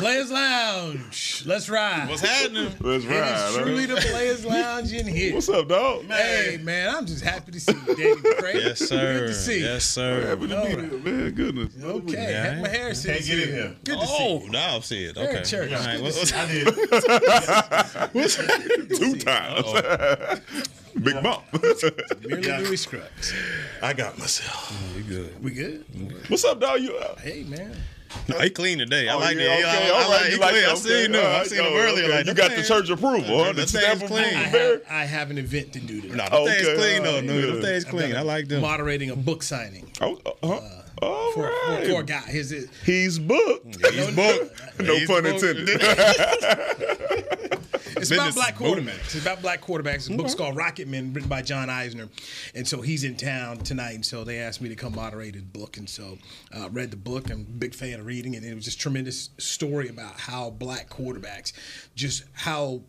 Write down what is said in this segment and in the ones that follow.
Players Lounge. Let's ride. What's happening? Let's It ride. is truly the Players Lounge in here. What's up, dog? Hey, man, I'm just happy to see you, Danny McCray. Yes, sir. Good to see you. Yes, sir. Happy to meet you, man. Goodness. Okay, Yeah. Heckma Harrison. Can't get in here. Good to see Oh, now I'll see it. Very Okay. church. All right. Good What- to what's- Two times. Big bump. Merely Louis Scruggs. I got myself. You good? We good? What's up, dog? You uh, Hey, man. No, he clean today. I Oh, like yeah, that. okay, I, I all like right, he you like clean. that, I seen okay, him. all I right, seen him earlier. okay. Like you got the church approval, huh? The things stamp of clean. I have, I have an event to do today. No, them things clean though. No, them Yeah. things clean. I like them. Moderating a book signing Oh, uh, huh. All for, right. for, for a guy. His, his, He's booked. He's booked. No He's pun booked. intended. It's about black quarterbacks. It's about black quarterbacks. The book's called Rocket Men, written by John Eisner, and so he's in town tonight. And so they asked me to come moderate his book, and so uh, read the book. I'm a big fan of reading. And it was just tremendous story about how black quarterbacks, just how.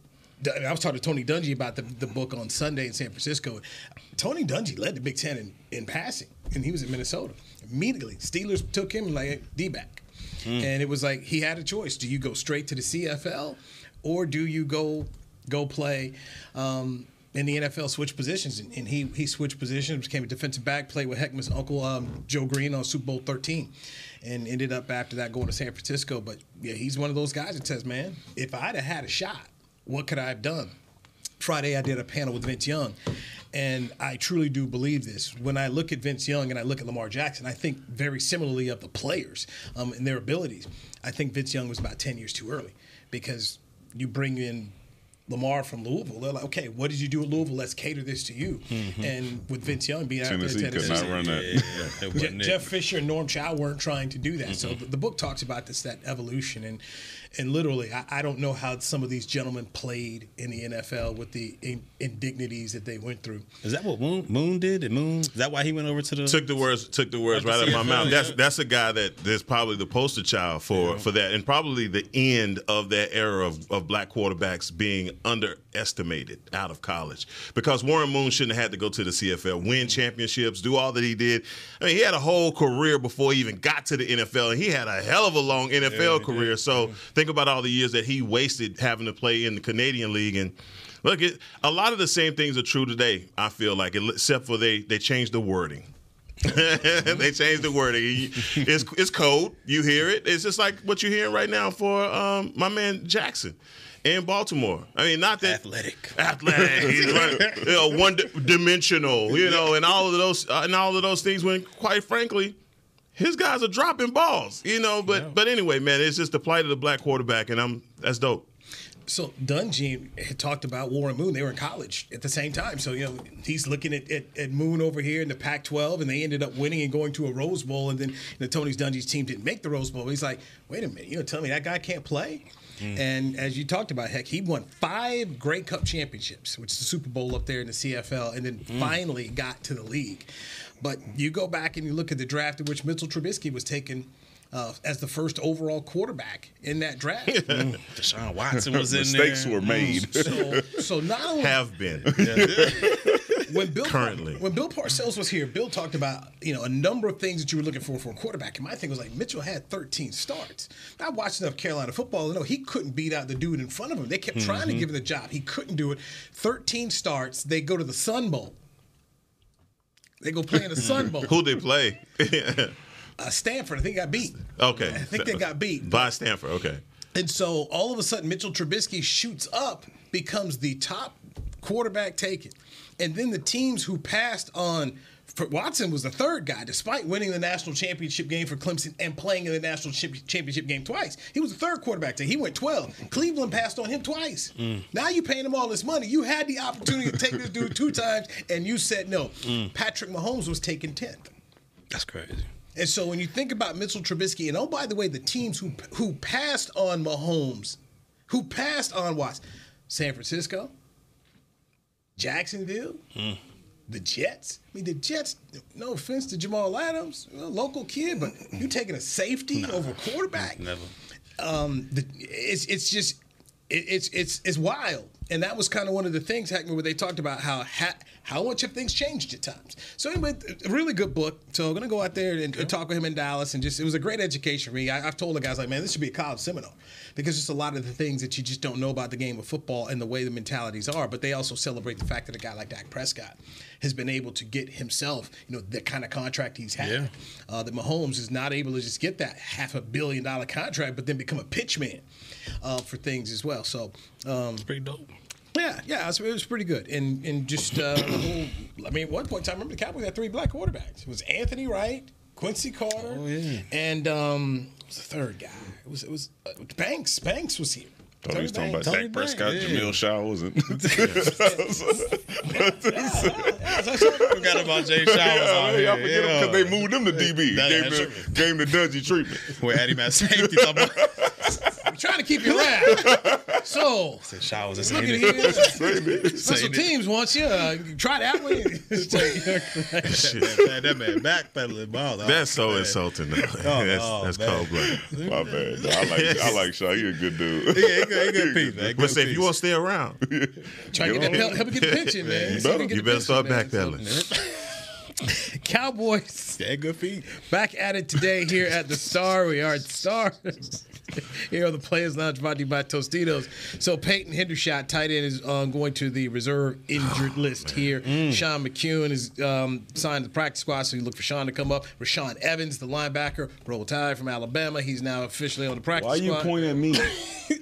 I was talking to Tony Dungy about the, the book on Sunday in San Francisco. Tony Dungy led the Big Ten in, in passing, and he was in Minnesota. Immediately, Steelers took him like D back. And it was like he had a choice: do you go straight to the CFL, or do you go go play um, in the NFL? Switch positions, and, he he switched positions, became a defensive back, played with Heckman's uncle um, Joe Greene on Super Bowl 13, and ended up after that going to San Francisco. But yeah, he's one of those guys that says, "Man, if I'd have had a shot, what could I have done?" Friday, I did a panel with Vince Young, and I truly do believe this. When I look at Vince Young and I look at Lamar Jackson, I think very similarly of the players um, and their abilities. I think Vince Young was about 10 years too early because you bring in Lamar from Louisville. They're like, okay, what did you do at Louisville? Let's cater this to you. Mm-hmm. And with Vince Young being out there, Tennessee could not run that. Yeah, it Je- wasn't it. Jeff Fisher and Norm Chow weren't trying to do that. So the, the book talks about this that evolution and and literally, I, I don't know how some of these gentlemen played in the NFL with the in, indignities that they went through. Is that what Moon, Moon did? Did Moon? Is that why he went over to the? took the words took the words right out of my mouth. That's that's a guy that that's probably the poster child for for that, and probably the end of that era of, of black quarterbacks being underestimated out of college. Because Warren Moon shouldn't have had to go to the CFL, win championships, do all that he did. I mean, he had a whole career before he even got to the NFL, and he had a hell of a long NFL career. So think about all the years that he wasted having to play in the Canadian League and. Look, it, a lot of the same things are true today. I feel like, except for they they changed the wording. they changed the wording. It's it's code. You hear it. It's just like what you're hearing right now for um, my man Jackson in Baltimore. I mean, not that Athletic. athletic, you know, one dimensional, you know, and all of those uh, and all of those things. When quite frankly, his guys are dropping balls, you know. But but anyway, man, it's just the plight of the black quarterback, and I'm that's dope. So Dungy had talked about Warren Moon. They were in college at the same time. So, you know, he's looking at, at, at Moon over here in the Pac 12, and they ended up winning and going to a Rose Bowl. And then you know, Tony's Dungy's team didn't make the Rose Bowl. He's like, wait a minute, you know, tell me that guy can't play? Hmm. And as you talked about, heck, he won five Grey Cup championships, which is the Super Bowl up there in the CFL, and then hmm. finally got to the league. But you go back and you look at the draft in which Mitchell Trubisky was taken uh, as the first overall quarterback in that draft. Mm. Deshaun Watson was in Mistakes there. were made. Mm. so, so not only Have been. when Bill Currently. when Bill Parcells was here, Bill talked about you know a number of things that you were looking for for a quarterback. And my thing was like Mitchell had 13 starts. I watched enough Carolina football to know he couldn't beat out the dude in front of him. They kept trying to mm-hmm. give him the job. He couldn't do it. 13 starts. They go to the Sun Bowl. They go play in the Sun Bowl. Who they play? Uh, Stanford, I think got beat. okay, I think they got beat. by Stanford. Okay. And so all of a sudden, Mitchell Trubisky shoots up, becomes the top quarterback taken. And then the teams who passed on Watson was the third guy, despite winning the national championship game for Clemson and playing in the national championship game twice. He was the third quarterback. taken. He went 12. Cleveland passed on him twice. Mm. Now you're paying him all this money. You had the opportunity to take this dude two times, and you said no. Mm. Patrick Mahomes was taken 10th. That's crazy. And so when you think about Mitchell Trubisky, and oh by the way, the teams who who passed on Mahomes, who passed on Watson, San Francisco, Jacksonville, mm. The Jets. I mean, the Jets. No offense to Jamal Adams, a local kid, but you taking a safety over quarterback? Never. um, the, it's it's just it, it's it's it's wild, and that was kind of one of the things Hackman where they talked about how ha- how much have things changed at times. So anyway, a really good book. So I'm gonna go out there and, and talk with him in Dallas, and just it was a great education for me. I, I've told the guys like, man, this should be a college seminar because just a lot of the things that you just don't know about the game of football and the way the mentalities are. But they also celebrate the fact that a guy like Dak Prescott has been able to get himself, you know, the kind of contract he's had. Yeah. Uh, that Mahomes is not able to just get that half a billion dollar contract, but then become a pitchman uh, for things as well. So, um, Pretty dope. Yeah, yeah, it was, it was pretty good. And and just uh, whole, I mean, at one point in time, I remember the Cowboys had three black quarterbacks. It was Anthony Wright, Quincy Carter, Oh, yeah. and um, was the third guy? It was it was uh, Banks. Banks was here. Thought he was talking about Banks. Tony Dak Prescott, Banks, yeah. Jameill Showers, and Forgot about Jay Shaw. yeah, on hey, here. I forget them because they moved him to DB. That- gave, that's the, gave him the Dungy treatment. Where Eddie Man safety. talking about- I'm trying to keep you around. So. Said Showers is Look at here. Special teams wants you. Uh, try that one. Man, that man backpedaling ball. That's so insulting. Though. that's oh, that's cold blooded. My bad. No, I like I like Shaw. He a good dude. Yeah, he good, he good piece, man. But say if you want to stay around, Try to get that pel- help me get the pension, man. You See if we better. can you better start pension, man. backpedaling. Cowboys Yeah, good feet. back at it today here at the Star. We are at the Star. here on the Players Lounge brought to you by Tostitos. So Peyton Hendershot, tight end, is um, going to the reserve injured list here. Sean McKeon is um, signed to the practice squad, so you look for Sean to come up. Rashaan Evans, the linebacker, roll tide from Alabama. He's now officially on the practice Why you squad. pointing at me?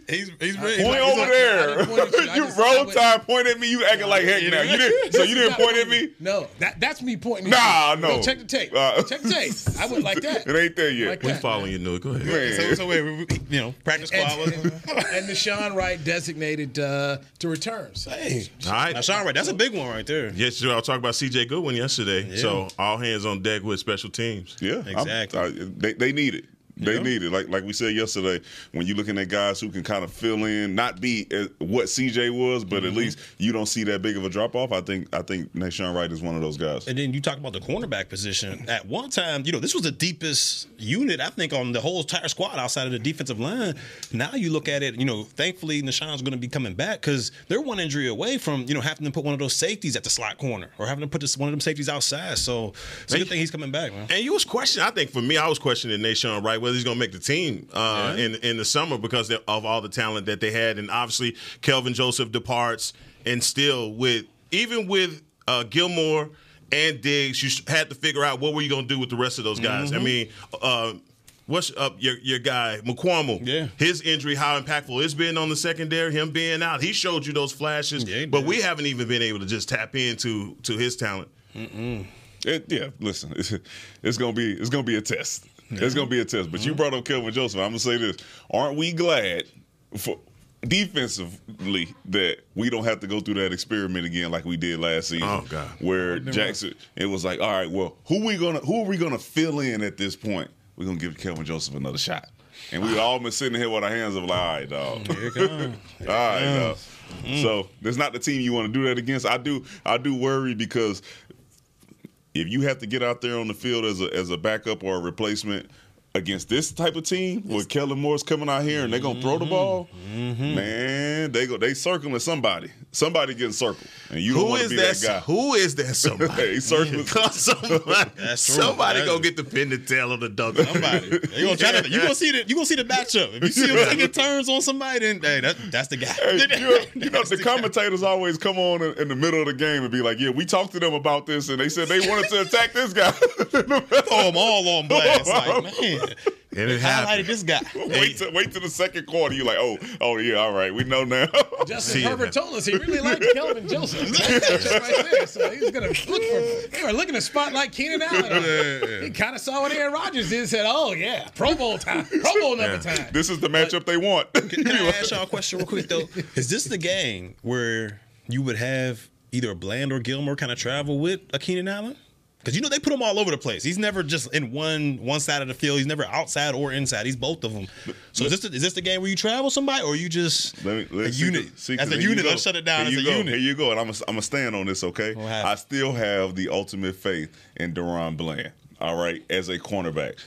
He's he's ready. Point he's over like- there. point you. You roll went- time, point at me. You acting like heck now. You didn't. So you didn't point at me. No, that, that's me pointing. Nah, at you. no. check the tape. Uh, check the tape. I went like that. It ain't there yet. Like We that. following you, New. Go ahead. Man. So, so wait, we- we- you know, practice squad was. and, and Nahshon Wright designated uh, to return. So, Hey, All right. now Sean Wright, that's a big one right there. Yes, sure. I was talking about C.J. Goodwin yesterday. So all hands on deck with special teams. Yeah, Exactly. I- they, they need it. They Yeah. need it. Like like we said yesterday, when you're looking at guys who can kind of fill in, not be uh, what CJ was, but Mm-hmm. at least you don't see that big of a drop off. I think I think Nahshon Wright is one of those guys. And then you talk about the cornerback position. At one time, you know, this was the deepest unit, I think, on the whole entire squad outside of the defensive line. Now you look at it, you know, thankfully Nahshon's going to be coming back because they're one injury away from, you know, having to put one of those safeties at the slot corner or having to put this, one of them safeties outside. So it's a good thing he's coming back, man. And you was questioning. I think for me, I was questioning Nahshon Wright whether he's going to make the team uh, Yeah. in in the summer because of all the talent that they had, and obviously Kelvin Joseph departs, and still with even with uh, Gilmore and Diggs, you had to figure out what were you going to do with the rest of those guys. Mm-hmm. I mean. Uh, What's up, your your guy McQuamu? Yeah. his injury, how impactful it's been on the secondary. Him being out, he showed you those flashes, Yeah, but we haven't even been able to just tap into to his talent. It, yeah, listen, it's, it's gonna be it's gonna be a test. It's gonna be a test. But you mm-hmm. brought up Kelvin Joseph. I'm gonna say this: Aren't we glad for defensively that we don't have to go through that experiment again like we did last season? Oh, God. where Jackson, it was like, all right, well, who we gonna who are we gonna fill in at this point? We're gonna give Kelvin Joseph another shot. And we all been sitting here with our hands up like, all right, dog. Here comes. All right, dog. So that's not the team you want to do that against. I do, I do worry because if you have to get out there on the field as a as a backup or a replacement against this type of team with Kellen Moore's coming out here and they're gonna throw the ball, mm-hmm. man, they go they circling somebody. Somebody getting circled, and you don't Who want to is be that? that, guy. Who is that? Somebody. Hey, circling. somebody, That's true. somebody That's- go get the pin to tail on the dunk. Somebody. They gonna try to, you gonna see the you gonna see the matchup. If you see him taking turns on somebody, then hey, that, that's the guy. Hey, you, you know, the commentators always come on in, in the middle of the game and be like, "Yeah, we talked to them about this, and they said they wanted to attack this guy." throw them all on blast. Like, man, And it highlighted happened. this guy. wait till wait to the second quarter. You're like, oh, oh yeah, all right, we know now. Justin See, Herbert told us he really liked Kelvin Joseph. That's right there. So he's gonna look for. They were looking to spotlight Keenan Allen. He kind of saw what Aaron Rodgers did. and Said, "Oh yeah, Pro Bowl time, Pro Bowl number time." this is the matchup they want. Can I ask y'all a question real quick though? Is this the game where you would have either Bland or Gilmore kind of travel with a Keenan Allen? Because you know they put him all over the place. He's never just in one one side of the field. He's never outside or inside. He's both of them. So is this the, is this the game where you travel somebody or you just Let me, a let's see, unit see, as a unit? Let's shut it down Here as you a go. unit. Here you go, and I'm gonna stand on this. Okay, I still have the ultimate faith in DaRon Bland. All right, as a cornerback.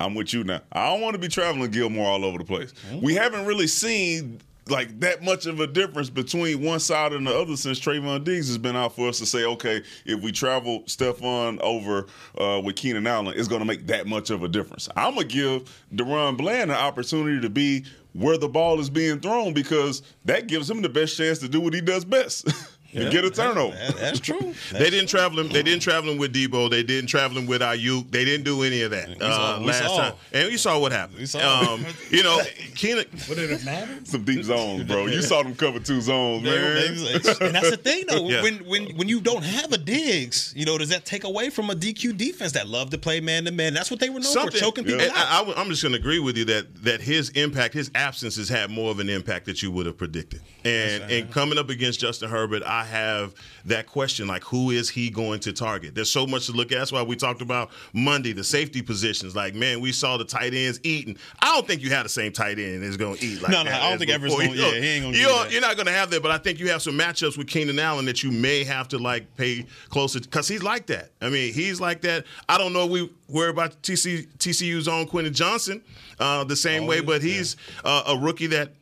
I'm with you now. I don't want to be traveling Gilmore all over the place. Mm-hmm. We haven't really seen like that much of a difference between one side and the other since Trevon Diggs has been out for us to say, okay, if we travel Stephon over uh, with Keenan Allen, it's going to make that much of a difference. I'm going to give DaRon Bland an opportunity to be where the ball is being thrown because that gives him the best chance to do what he does best. and get a turnover. That- that's true. They didn't travel him. They didn't travel him with Debo. They didn't travel him with Aiyuk. They didn't do any of that uh, we last saw. time. And you saw what happened. We saw. Um, you know, Keenan. What did it matter? Some deep zones, bro. You saw them cover two zones, They man. they and that's the thing, though. Yeah. When when when you don't have a Diggs, you know, does that take away from a DQ defense that love to play man to man? That's what they were known for, choking people and out. I, am just going to agree with you that that his impact, his absence, has had more of an impact that you would have predicted. And and coming up against Justin Herbert, I have that question like, who is he going to target? There's so much to look at. That's why we talked about Monday, the safety positions. Like, man, we saw the tight ends eating. I don't think you have the same tight end that's going to eat like No, no, I don't think before. gonna- You yeah, he ain't gonna you do don't- that. You're not going to have that, but I think you have some matchups with Keenan Allen that you may have to like pay closer because he's like that. I mean, he's like that. I don't know. We worry about TC, TCU's own Quentin Johnston uh, the same way, but he's uh, a rookie that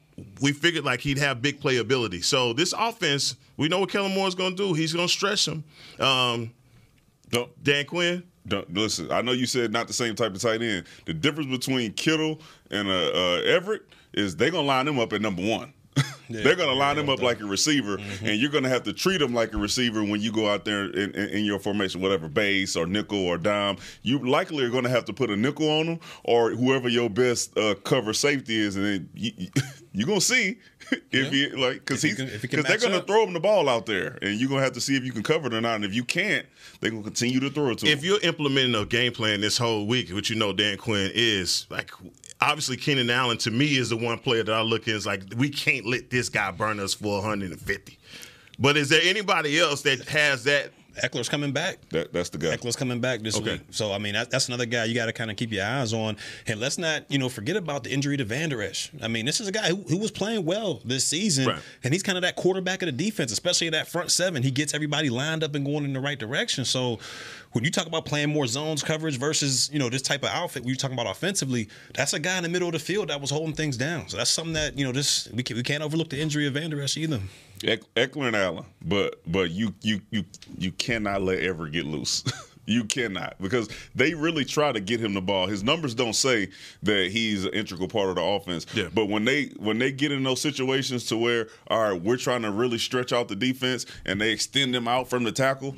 we figured like he'd have big playability. So this offense, we know what Kellen Moore is going to do. He's going to stretch him. Um, Don't, Dan Quinn. don't listen. I know you said not the same type of tight end. The difference between Kittle and uh, uh, Everett is they're gonna line him up at number one. they're gonna line him up like a receiver, Mm-hmm. and you're gonna have to treat him like a receiver when you go out there in, in, in your formation, whatever base or nickel or dime. You likely are gonna have to put a nickel on him or whoever your best uh, cover safety is, and then you, you, you're gonna see if you like because he he's can- if he can because they're gonna up. throw him the ball out there, and you're gonna have to see if you can cover it or not. And if you can't, they're gonna continue to throw it to him. If you're implementing a game plan this whole week, which you know Dan Quinn is, like obviously Keenan Allen to me is the one player that I look at is like we can't let this guy burn us for 150. But is there anybody else that has that? Ekeler's coming back. that, that's the guy. Ekeler's coming back this Okay. week. So I mean, that, that's another guy you got to kind of keep your eyes on. And let's not, you know, forget about the injury to Vander Esch. I mean, this is a guy who, who was playing well this season, Right. and he's kind of that quarterback of the defense, especially that front seven. He gets everybody lined up and going in the right direction. So when you talk about playing more zones coverage versus, you know, this type of outfit, when you're talking about offensively, that's a guy in the middle of the field that was holding things down. So that's something that you know, this we, can, we can't overlook the injury of Vander Esch either. Eck- Ekeler and Allen, but but you you you you cannot let Everett get loose. you cannot because they really try to get him the ball. His numbers don't say that he's an integral part of the offense. Yeah. But when they when they get in those situations to where all right, we're trying to really stretch out the defense and they extend them out from the tackle,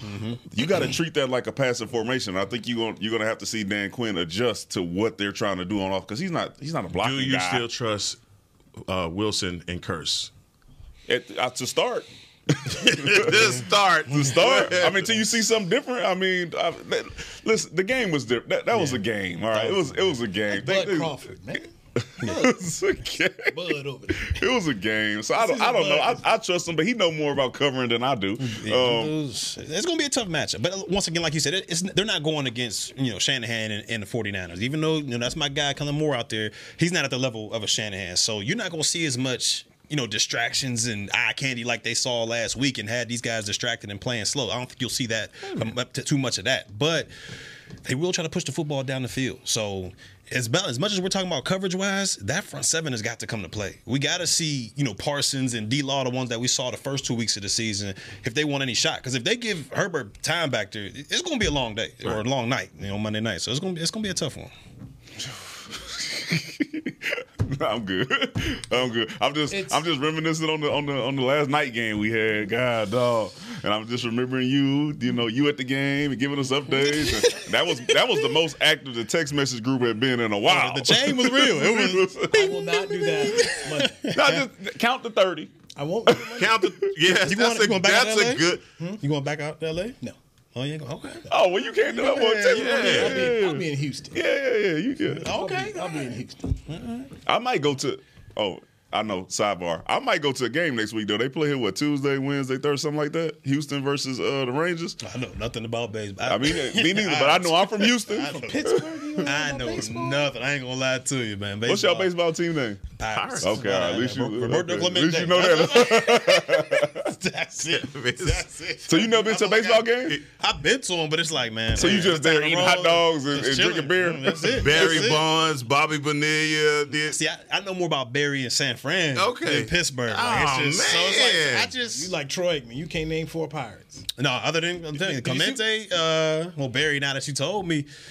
you got to treat that like a passive formation. I think you going you're going to have to see Dan Quinn adjust to what they're trying to do on off because he's not he's not a blocking Do you guy. still trust uh, Wilson and Kearse? At, uh, to start. to start, to start. I mean, till you see something different. I mean, I, that, listen, the game was different. That, that was a game. All right, it was it was a game. They- Bud they- Crawford, man. it was a game. Bud over there. It was a game. So I don't, I don't know. I, I trust him, but he know more about covering than I do. Um, it's going to be a tough matchup. But once again, like you said, it's, they're not going against you know Shanahan and, and the 49ers. Even though you know that's my guy, Kellen Moore out there, he's not at the level of a Shanahan. So you're not going to see as much you know distractions and eye candy like they saw last week and had these guys distracted and playing slow. I don't think you'll see that um, to- too much of that. But they will try to push the football down the field. So as, as much as we're talking about coverage wise, that front seven has got to come to play. We got to see, you know, Parsons and D Law, the ones that we saw the first two weeks of the season, if they want any shot. Because if they give Herbert time back there, it's going to be a long day or a long night, you know, Monday night. So it's going to be it's going to be a tough one. I'm good. I'm good. I'm just It's- I'm just reminiscing on the on the on the last night game we had. God dog. And I'm just remembering you, you know, you at the game and giving us updates. And that was that was the most active the text message group had been in a while. The chain was real. It was. I will not do that. Monday. Not just count to thirty. I won't. do it Monday. count the yes. You that's going, you a, going back out that's to a good. Hmm? You going back out to LA? No. Oh, you ain't going. Okay. Oh well, you can't do that. Text me. yeah. yeah, I'll be, I'll be in Houston. yeah, yeah, yeah. You? I'll Okay. be, I'll be in Houston. I might go to. Oh, I know. Sidebar. I might go to a game next week though. They play here what Tuesday, Wednesday, Thursday, something like that. Houston versus uh, the Rangers. I know nothing about baseball. I mean, me neither. But I know I'm from Houston. I know, Pittsburgh. You I know nothing. I ain't gonna lie to you, man. What's your baseball team name? Pirates. Okay, all right, at least you, Roberto okay, at least you know that. That's it. That's it. So you never been to a baseball got- game? I've been to them, but it's like, man. So you just there eating hot dogs and, and drinking beer? Mm, That's it. Barry That's it. Bonds, Bobby Bonilla. Did, See, I, I know more about Barry and San Fran Okay. than Pittsburgh. Like, Oh, it's just, So it's man. like, I just You like Troy Aikman. You can't name four pirates. no. Other than I'm telling you, Did you see- Clemente. Uh, well, Barry. Now that you told me,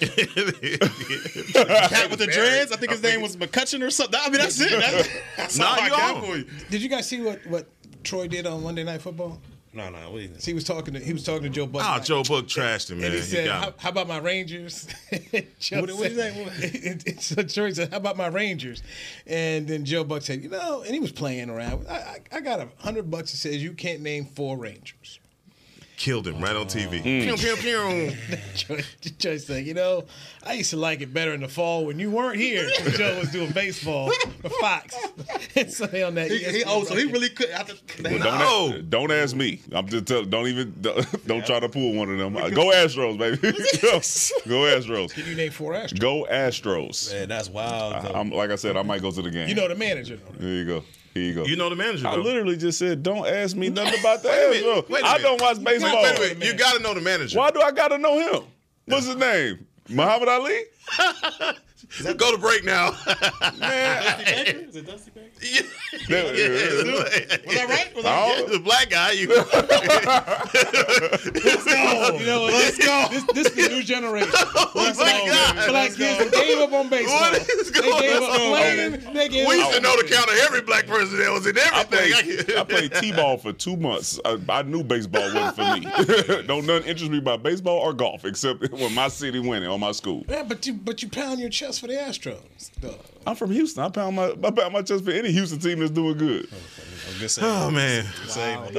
cat with the dreads. I think his name was McCutchen or something. I mean, that's it. That's, that's Nah, all I you got on. for you. Did you guys see what what Troy did on Monday Night Football? No, no. What do you? So he was talking to he was talking to Joe Buck. oh, Joe Buck trashed him, man. And he He said, got how, how about my Rangers? Joe What- what did he said- it- so Troy said, how about my Rangers? And then Joe Buck said, you know, and he was playing around. I, I, I got a hundred bucks that says you can't name four Rangers. Killed him right on TV. Mm. Pew, pew, pew. Troy, Troy said, you know, I used to like it better in the fall when you weren't here. Joe was doing baseball for Fox. and so they on that. He, he, oh, so he really could. After, Well, No. don't, a- don't ask me. I'm just tell, don't even don't, don't try to pull one of them. Uh, Go Astros, baby. go, go Astros. Can you name four Astros? Go Astros. man, that's wild. I. I'm like I said, I might go to the game. You know the manager. There you go. Here you go. You know the manager, I though. literally just said, don't ask me nothing about the Wait a minute, Astros. wait a I minute. don't watch baseball. Wait, wait, wait. You got to know the manager. Why do I gotta know him? What's his name? Muhammad Ali? Go to break now. Man, Is it Dusty Baker? that- yeah. Was I right? Was I I the black guy. You. Let's go. You know, let's go. This, this is the new generation. oh my God. Black kids that gave up on baseball. What is They going gave up on? playing. Oh. They gave We up. used to know the count of every black person that was in I everything. played, I played t-ball for two months. I, I knew baseball wasn't for me. Don't nothing interest me about baseball or golf except when my city winning or my school. Yeah, but you but you pound your chest for the Astros. though. I'm from Houston. I pound my I pound my chest for any Houston team that's doing good. oh, oh man,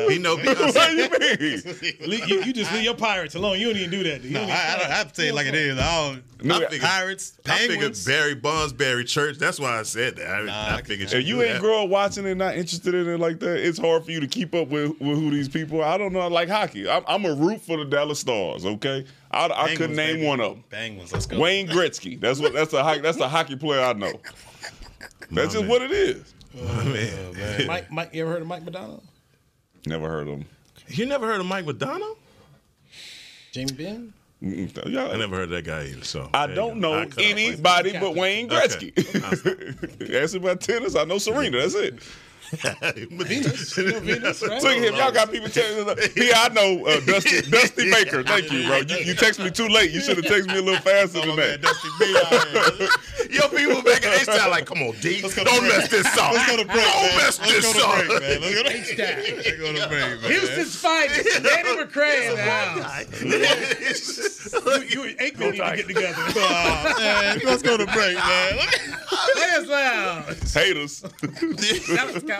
he know. what do you mean? You, you just leave your pirates alone. You don't even do that. You No, I, I, don't, I have to tell you like it is. I don't. No, I figured- Pirates, I figured Penguins. Barry Bonds, Barry Church. That's why I said that. I, Nah, I figured If you knew ain't that. grow up watching it, not interested in it like that, it's hard for you to keep up with, with who these people are. I don't know. I like hockey. I'm, I'm a root for the Dallas Stars. Okay, I, I Penguins, couldn't name baby. one of them. Penguins. Let's go. Wayne Gretzky. That's what. That's a hockey. That's a hockey player I know. That's just man. what it is. Oh, oh, man. Mike, Mike, you ever heard of Mike Modano? Never heard of him. You never heard of Mike McDonough? Jamie Benn? Y'all- I never heard of that guy either. So I don't know I cut off right anybody but Wayne Okay. Gretzky. Ask me about tennis. I know Serena. That's it. Venus. You know Venus, right? Look at him. Y'all got people telling us. Yeah, I know uh, Dusty, Dusty Baker. Thank you, bro. You, you text me too late. You should have texted me a little faster than Oh, man, that. Dusty B out. Yo, people back they sound like, come on, D. Don't break. mess this up. Let's go to break, Don't man. mess Let's this go to up. break, man. Let's go to Let's go to break, man. Houston's finest. Danny McCray in the house. You and Aikman need to get together. Oh, man, let's go to break, man. Players Lounge. Haters.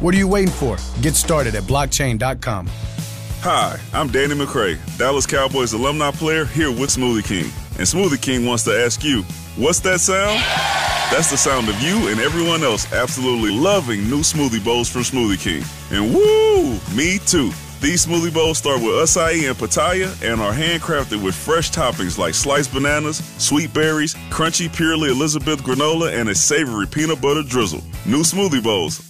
What are you waiting for? Get started at blockchain.com. Hi, I'm Danny McCray, Dallas Cowboys alumni player here with Smoothie King. And Smoothie King wants to ask you, what's that sound? That's the sound of you and everyone else absolutely loving new smoothie bowls from Smoothie King. And woo, me too. These smoothie bowls start with acai and pitaya and are handcrafted with fresh toppings like sliced bananas, sweet berries, crunchy purely Elizabeth granola, and a savory peanut butter drizzle. New smoothie bowls,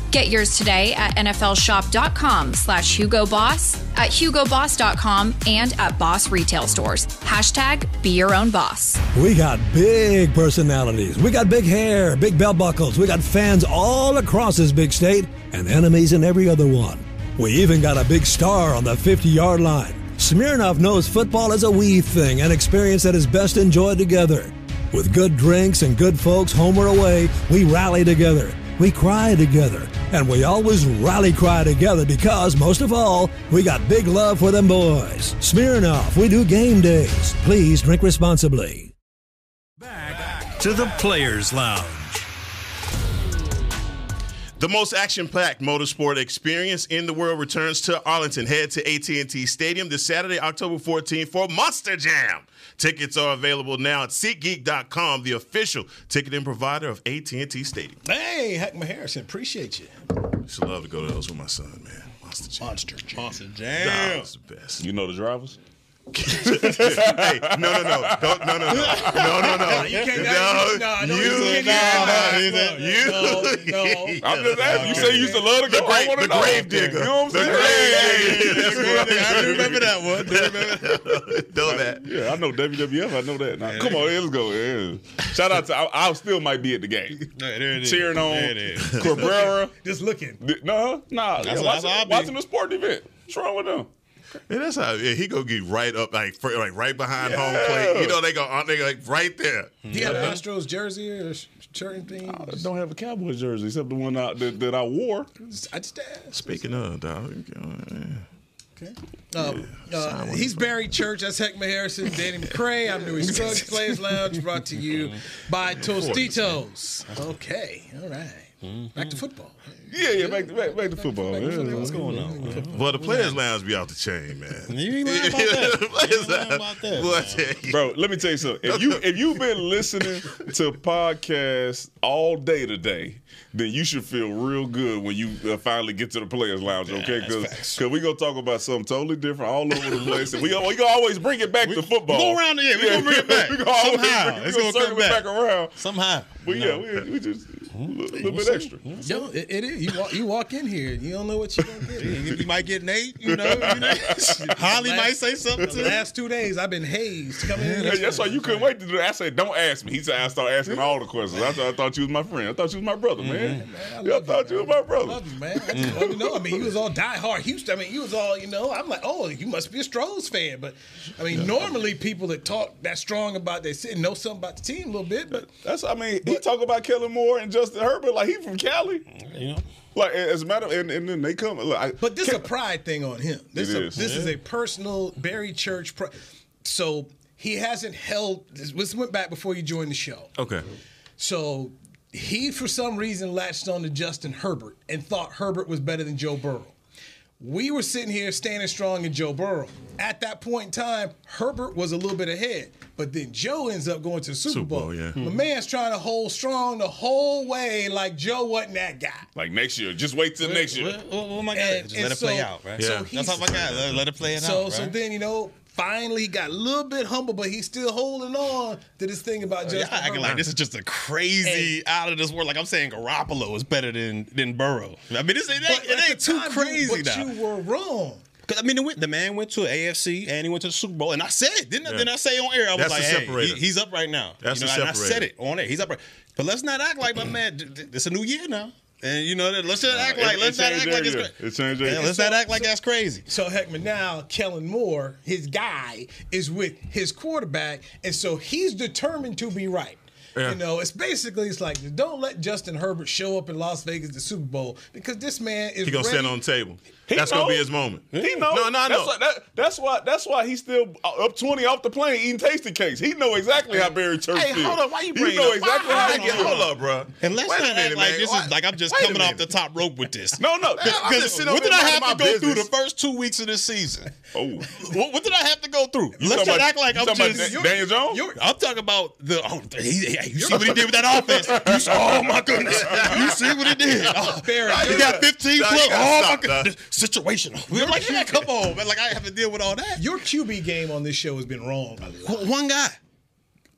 Get yours today at nflshop.com slash hugoboss, at hugoboss.com, and at Boss Retail Stores. Hashtag be your own boss. We got big personalities. We got big hair, big belt buckles. We got fans all across this big state and enemies in every other one. We even got a big star on the 50 yard line. Smirnoff knows football is a wee thing, an experience that is best enjoyed together. With good drinks and good folks home or away, we rally together. We cry together, and we always rally cry together because, most of all, we got big love for them boys. Smirnoff, we do game days. Please drink responsibly. Back to the Players Lounge. The most action-packed motorsport experience in the world returns to Arlington. Head to AT&T Stadium this Saturday, October 14th for Monster Jam. Tickets are available now at SeatGeek.com, the official ticketing provider of AT&T Stadium. Hey, Heckma Harrison, appreciate you. Should love to go to those with my son, man. Monster Jam. Monster Jam. Monster Nah, Jam. it's the best. You know the drivers? Hey, no, no, no, Don't, no, no, no, no, no, no. You can't. No, no, no, you, you can't. no, You, no, no. I'm just asking. You say you used to love to The go. Grave, the grave digger. You know what I'm The saying? grave digger. That's. I remember that one. Do remember that? Know that. Yeah, I know WWF. I know that. Now, come on, let's go. Yeah. Shout out to. I, I still might be at the game, There, there it is. cheering on There it is. Cabrera. Just looking. No, nah. That's yeah, what- that's watching, how be. watching the sporting event. What's wrong with them? Yeah, that's how yeah, he go get right up, like fr- like right behind home plate. You know they go, they go like right there. Do you have an Astros jersey or shirt thing? I don't have a Cowboys jersey except the one I, that, that I wore. I just asked. Speaking of, dog, Okay. Um, uh, he's Barry Church. That's Heckma Harrison. Danny McCray. I'm Newy Scruggs. Players Lounge brought to you by Tostitos. Okay. All right. Back to football. Yeah, yeah. Back to back, back to football. Yeah. What's going on? well, the players' lounge be off the chain, man. You ain't lying about that. You ain't lying about that. Boy, I man. tell you. Bro, let me tell you something. If you if you've been listening to podcasts all day today, then you should feel real good when you uh, finally get to the players' lounge. Okay, because we gonna talk about something totally different all over the place, and we we gonna always bring it back to football. go around the- yeah, we gonna bring it back. we gonna always Somehow. bring- It's we gonna circle come it back. back around. Somehow. But yeah, we, we just a little, little bit extra. Yo, it, it is. You walk, you walk in here, you don't know what you're gonna get. You might get Nate, you know. You know. Holly might say something The to you. last two days, I've been hazed. Coming in. That's why you couldn't wait to do that. I said, "Don't ask me." He said, "I start asking all the questions." I thought, I thought you was my friend. I thought you was my brother, man. Mm-hmm. I Yeah, I love thought you was my I brother. love you, man. I just to know. I mean, you was all diehard Houston. I mean, you was all, you know. I'm like, oh, you must be a Stros fan. But I mean, normally people that talk that strong about their city know something about the team a little bit. But That's I mean, he talk about Kellen Moore and Justin Herbert like he from Cali. You know. Like as a matter of, and, and then they come. Look, I, But this is a pride thing on him. This, It a, is. this is a personal Barry Church. Pri- so he hasn't held. This, this went back before you joined the show. Okay. So he, for some reason, latched on to Justin Herbert and thought Herbert was better than Joe Burrow. We were sitting here standing strong in Joe Burrow. At that point in time, Herbert was a little bit ahead. But then Joe ends up going to the Super, Super Bowl. Bowl, yeah. My man's trying to hold strong the whole way like Joe wasn't that guy. like next year, just wait till next year. What, what, what my God, And- Just let it play out, right? Yeah. so That's he's- how my guy. Let, let it play it So out. so right? then you know finally he got a little bit humble, but he's still holding on to this thing about oh, Y'all acting like this is just a crazy out of this world. Like I'm saying, Garoppolo is better than than Burrow. I mean, this it ain't, But it ain't too crazy you, now. But you were wrong. Cause I mean, the, the man went to AFC and he went to the Super Bowl, and I said it. Didn't, I- Yeah. didn't I say on air? I was That's like, the hey, he- he's up right now. That's you the know, and I said it on air. He's up right. But let's not act like my man. d- d- It's a new year now, and you know that. Let's just act it- like. it Let's not changed act like it's crazy. It changed Yeah, year. let's So- not act like so- that's crazy. So Heckman now Kellen Moore, his guy, is with his quarterback, and so he's determined to be right. Yeah. You know, it's basically it's like don't let Justin Herbert show up in Las Vegas at the Super Bowl because this man is He gonna ready. stand on the table. He That's know. gonna be his moment. He know. No, no, I that's know. Why, that, that's why. That's why he's still uh, up twenty off the plane eating tasty cakes. He know exactly how Barry Church Hey, feels. hold up. Why you He bringing know up? exactly why, how why he I get- Hold up, bro. And let's not act like this Why- is like I'm just wait coming off the top rope with this. No, no. Because what did I have to go my through the first two weeks of this season? Oh, What, what did I have to go through? You Let's talking not act like I'm talking about just. Dan- Daniel Jones? You're- I'm talking about the. Oh, he, yeah, you see what he did with that offense? You saw, oh my goodness! You see what he did? Oh, Barry, he got 15 Nah, plus. gotta Oh my stop, goodness! Situational. We're like, yeah, come on, man. Like I have to deal with all that. Your QB game on this show has been wrong. One guy.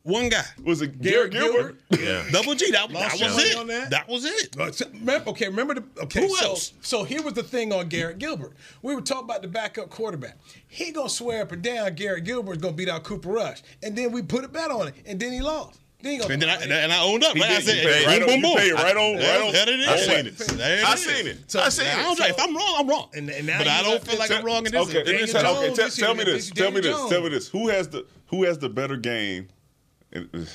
One guy. Was it Garrett Gilbert? Yeah. Double G. That, that was it. that? That was it. So- okay, remember the okay. Who so, else? so here was the thing on Garrett Gilbert. We were talking about the backup quarterback. He gonna swear up and down Garrett Gilbert's gonna beat out Cooper Rush, and then we put a bet on it, and then he lost. Then And then I, and I owned up. He Like I said, You paid boom, right on- boom, you boom. paid right on- There- right on- there it is. I seen it. It I is. seen it. So I seen now- I don't it. If I'm wrong, I'm wrong. And- and now but I don't feel like to- I'm wrong in this. Okay, tell, okay, Jones tell, this tell me this. Tell me this. Tell me this. Who has the Who has the better game? And,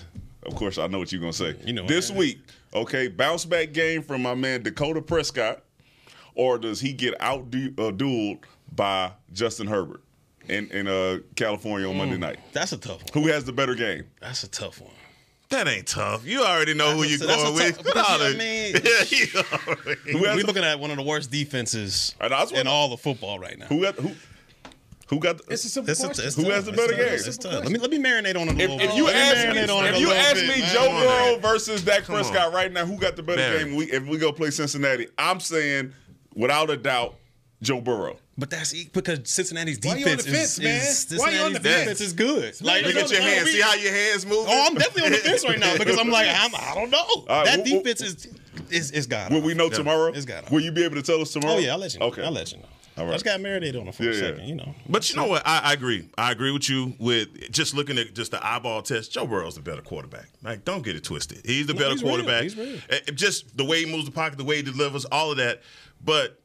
Of course, I know what you're gonna say. You know this what? week, okay, bounce back game from my man Dakota Prescott, or does he get out du- uh, dueled by Justin Herbert in in uh, California on Monday Mm. night? That's a tough one. Who has the better game? That's a tough one. That ain't tough. You already know who you're a- going with. tough- because, Nah, I mean- yeah, you already- Who has We're the- looking at one of the worst defenses I know, I was in all of football right now. Who got who? Who got? The, It's a simple It's a- it's Who tough. has the It's better tough. game? It's tough. Let me let me marinate on it a if, little if bit. you Let ask me, on if you ask bit, me man. Joe Burrow versus Dak Come Prescott on. right now, who got the better Barry. game? We, if we go play Cincinnati, I'm saying without a doubt, Joe Burrow. But that's e- because Cincinnati's defense Why you on defense the fence, is, man? is Why you on the Cincinnati's fence? defense is good. Like Look at your hands. See how your hands move? Oh, I'm definitely on the fence right now because I'm like I'm, I don't know. right, that wh- wh- defense is is is God. Will we know tomorrow? It's got Will you be able to tell us tomorrow? Oh yeah, I'll let you know. Okay. I'll let you know. All right. I just got marinated on it for Yeah, a yeah. second, you know. But you know what? I, I agree. I agree with you with just looking at just the eyeball test. Joe Burrow's the better quarterback. Like, don't get it twisted. He's the No, better he's real. quarterback. He's real. Eh, Just the way he moves the pocket, the way he delivers, all of that. But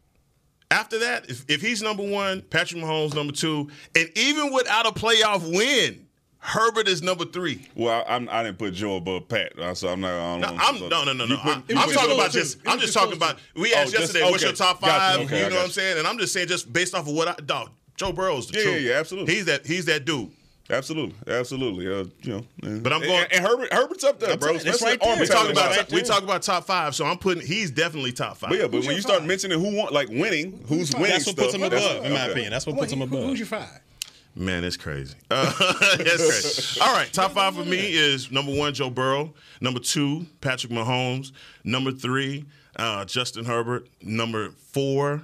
after that, if, if he's number one, Patrick Mahomes number two, and even without a playoff win, Herbert is number three. Well, I'm, I didn't put Joe above Pat, so I'm not. I don't No, know. I'm So no no no no. put- I, you I'm talking about just. I'm just talking about. We Oh, asked just- yesterday, what's your top five? Okay, you know what I'm saying? And I'm just saying, just based off of what I dog. Joe Burrow's the Yeah, truth. yeah, yeah, absolutely. He's that. He's that dude. Absolutely, absolutely. Uh, you know, and- But I'm going- And, Herbert, Herbert's up there, I'm bro. saying, it's Especially right there. We talk about about top, we talk about top five, so I'm putting he's definitely top five. But yeah, but Who's when your you start five? mentioning who want like winning, who's winning, That's what puts him that's- above, in my okay. opinion. That's what Who- puts him above. Who's your five? Man, it's crazy. Uh, that's crazy. All right, top five for me is number one, Joe Burrow. Number two, Patrick Mahomes. Number three, uh, Justin Herbert. Number four,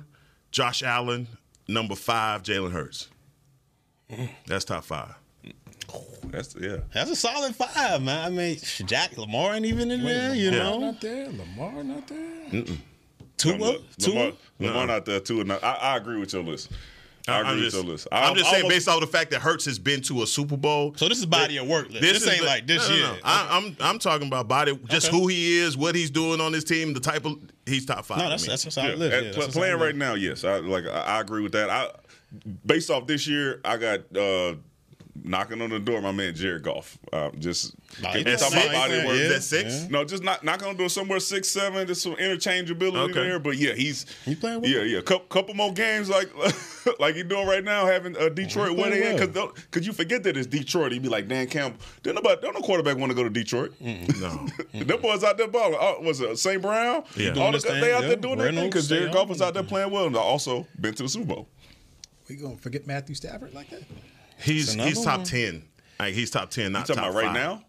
Josh Allen. Number five, Jalen Hurts. That's top five. That's yeah. That's a solid five, man. I mean, Jack Lamar ain't even in there, you Yeah. know. Not there. Lamar not there. Tua, Lamar, Tua. Lamar, Lamar not there too. And I, I agree with your list. I agree I'm with your list. I'm just saying, almost- based off the fact that Hurts has been to a Super Bowl. So this is body of work list. This, is ain't the- like this no, no, year. no. I, I'm I'm talking about body, just Okay. who he is, what he's doing on his team, the type of he's top five. no, to that's me. that's a Yeah, solid list. at- Yeah, pl- that's playing solid right now, yes. I like. I, I agree with that. I based off this year, I got uh, knocking on the door. My man Jared Goff. Uh, just Nah, can he we talk playing- about body he work. yeah. Is that six? Yeah. No, just not knocking on the door somewhere six seven. There's some interchangeability Okay. there, but yeah, he's He playing well. Yeah, yeah. Couple, couple more games like like he doing right now, having uh, Detroit where they well. because because you forget that it's Detroit. He'd be like Dan Campbell. Don't nobody, don't no quarterback want to go to Detroit. No. Them boys out there balling. Oh, was it St. Brown? Yeah. All Doing the, his they out yeah. there doing their thing because Jared stay Goff was out there playing well and also been to the Super Bowl. We gonna forget Matthew Stafford like that? He's another he's top one. ten. Like he's top ten, You not talking top about right five. now?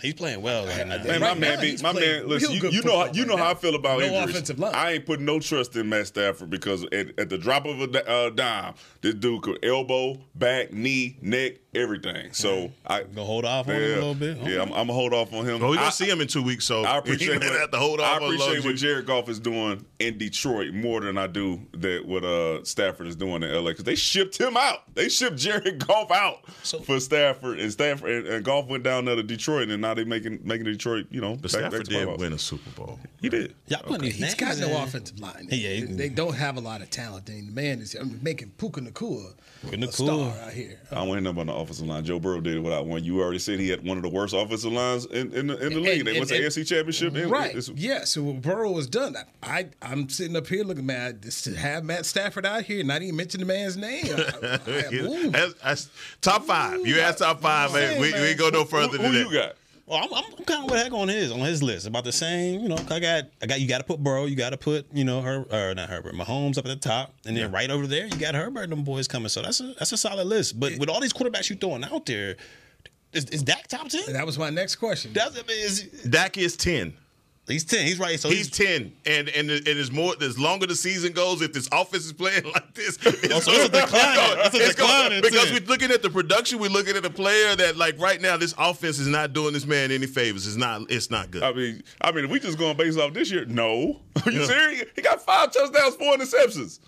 He's playing well right now. Man, Right my man, now, be, my man. Listen, you, you know, how, you know right how I feel about No injuries. offensive line. I ain't putting no trust in Matt Stafford because at, at the drop of a uh, dime, this dude could elbow, back, knee, neck, everything. So I Gonna hold off on yeah, him a little bit. Yeah, I'm, I'm gonna hold off on him. Well, we're gonna I- see him in two weeks, so I appreciate might what, have to hold off. on appreciate Lowe's. what Jared Goff is doing in Detroit more than I do that what uh, Stafford is doing in LA because they shipped him out. They shipped Jared Goff out So- for Stafford and Stafford and, and Goff went down there to Detroit and now they making making Detroit. You know, But back- back Stafford to did win a Super Bowl. He did. Y'all putting these He's names got no in. offensive line. Yeah, they, they don't have a lot of talent. And the man is I mean, making Puka Nacua Puka a Nacua. star out here. I don't want him on the offensive line. Joe Burrow did it without one. You already said he had one of the worst offensive lines in, in, the, in the league. And- They went to and- AFC Championship. and Right. it's- Yeah. So Burrow was done. I, I'm sitting up here looking mad to have Matt Stafford out here, not even mention the man's name. I, I, I, ooh. That's, that's top five. You asked top five, man. We, we ain't go no further Who, than who that. you got? Well, I'm, I'm kind of with Heck on his on his list about the same. You know, I got I got you got to put Burrow, you got to put you know her or not Herbert, Mahomes up at the top, and then right over there you got Herbert and them boys coming. So that's a that's a solid list. But with all these quarterbacks you throwing out there, is, is Dak top ten? that was my next question. That's I mean, is Dak is ten. He's ten. He's right. So he's, ten, and and and it is more. As longer the season goes, if this offense is playing like this, it's, Oh, so it's a decline. It's a it's decline in because 10. we're looking at the production. We're looking at a player that, like right now, this offense is not doing this man any favors. It's not. It's not good. I mean, I mean, if we just going based off this year, no. Are you serious? He got five touchdowns, four interceptions.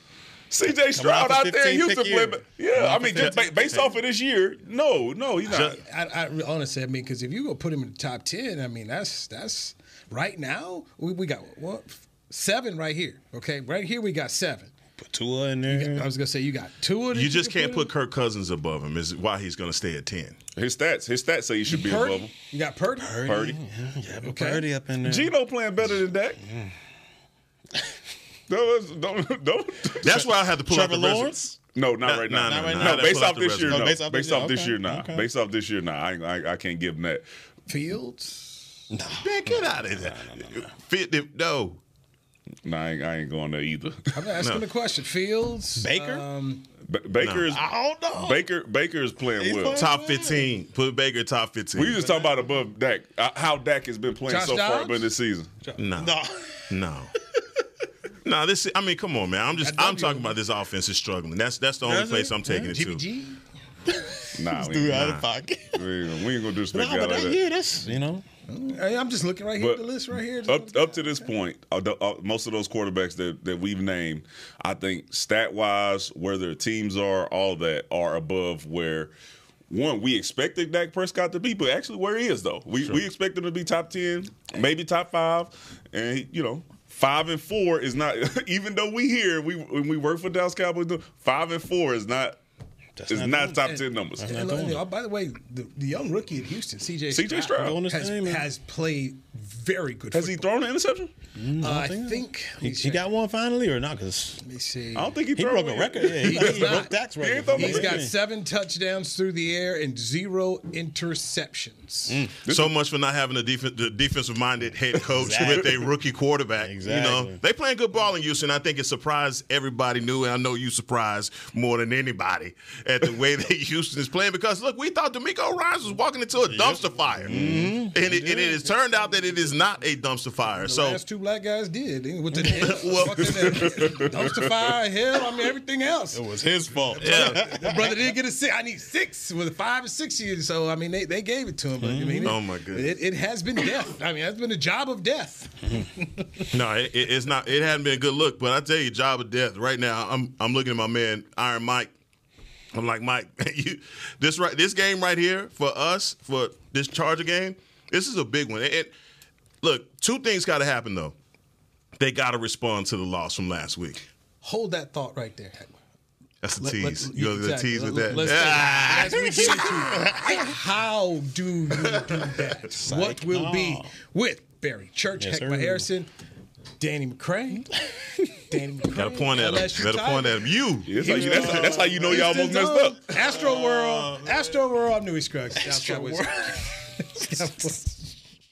CJ Stroud for out there in Houston pick playing. Yeah, I mean, just ba- based off of this year, no, no, he's not. I, I honestly, I mean, because if you go put him in the top ten, I mean, that's that's right now we, we got what seven right here. Okay, right here we got seven. Put Tua in there. I was gonna say you got two. you just can't put Kirk Cousins above him. Is why he's going to stay at ten. His stats, his stats say he should be above him. You got Purdy. Purdy. Yeah, but Okay. Purdy up in there. Geno playing better than Dak. Don't, don't, don't. That's why I had to pull Trevor out the rest- Lawrence. No, not Nah, right now. nah, no, nah, no, nah, based off this year, no. Based off this year? this nah. okay. Based off this year, nah. I, I, I can't give him that. Fields. Man, get out of there. Fit the- no. Nah, I ain't, I ain't going there either. I'm asking No. the question. Fields. Baker? Um, Ba- Baker is I don't know. Baker. Baker is playing He's well. playing- Top fifteen. Put Baker top fifteen. We just talking about above Dak. Uh, how Dak has been playing Josh so far Dobbs? in this season. no. No. No. No, this. I mean, come on, man. I'm just. I'm talking about this offense is struggling. That's that's the only Does it? place I'm taking it to. GBG. Nah, we Dude, ain't, out of pocket. we ain't, we ain't gonna disrespect Nah, guy but like that, that. yeah, that's you know. Hey, I'm just looking right here at the list right here. up up to this point, uh, the- uh, most of those quarterbacks that, that we've named, I think stat wise, where their teams are, all that are above where one we expected Dak Prescott to be, but actually where he is though. We we expect him to be top ten, maybe top five, and he, you know. Five and four is not, even though we hear we when we work for Dallas Cowboys, five and four is not That's is not not top ten numbers. And look, oh, by the way, the, the young rookie at Houston, CJ CJ Stroud. Has, has played very good. Has he thrown an interception? Mm, uh, I think He, he got one finally or not? Because Let me see. I don't think he, he broke a one. record. Yeah, he, He does he broke. Dak's record. thrown He's got seven touchdowns through the air and zero interceptions. Mm. Mm. So much for not having a def- the defensive minded head coach Exactly. with a rookie quarterback. You know, they playing good ball in Houston. I think it surprised everybody new, and I know you surprised more than anybody at the way that Houston is playing. Because look, we thought DeMeco Ryans was walking into a dumpster fire, mm-hmm. and, it, and it has turned out that it is not a dumpster fire. The so last two black guys did. They went to the Well- fucking, dumpster fire, hell, I mean everything else. It was his fault. yeah, The brother didn't get a six. I need six with five or six years. So I mean, they, they gave it to him. But, I mean, it, Oh, my goodness. it, it has been death. I mean, it's been a job of death. no, it, it- it's not. It hadn't been a good look. But I tell you, job of death. Right now, I'm I'm looking at my man Iron Mike. I'm like Mike, you, this right this game right here for us for this Charger game. This is a big one. And look, two things got to happen though. They got to respond to the loss from last week. Hold that thought right there. That's a Let- tease. let- you go to the exactly. tease with Let- that. let's Ah. take- as we get into how do you do that? what will be with Barry Church, Yes, Heckma. Harrison, Danny McCray, Danny McCray. Got to point at him. Got to point at him. You. That's how you, that's, that's how you know y'all almost messed up. Astro World. Uh, Astro World. I Newy Scruggs. Astro World.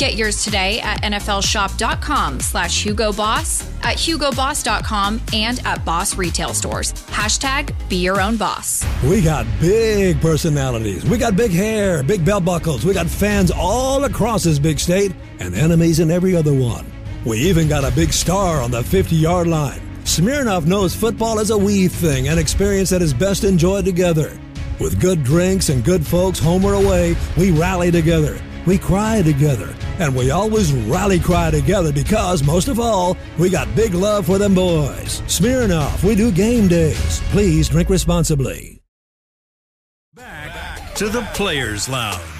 Get yours today at nflshop.com slash hugoboss, at hugoboss.com, and at Boss Retail Stores. Hashtag be your own boss. We got big personalities. We got big hair, big belt buckles. We got fans all across this big state and enemies in every other one. We even got a big star on the 50 yard line. Smirnoff knows football is a we thing, an experience that is best enjoyed together. With good drinks and good folks home or away, we rally together. We cry together. And we always rally cry together because, most of all, we got big love for them boys. Smirnoff, we do game days. Please drink responsibly. Back to the Players Lounge.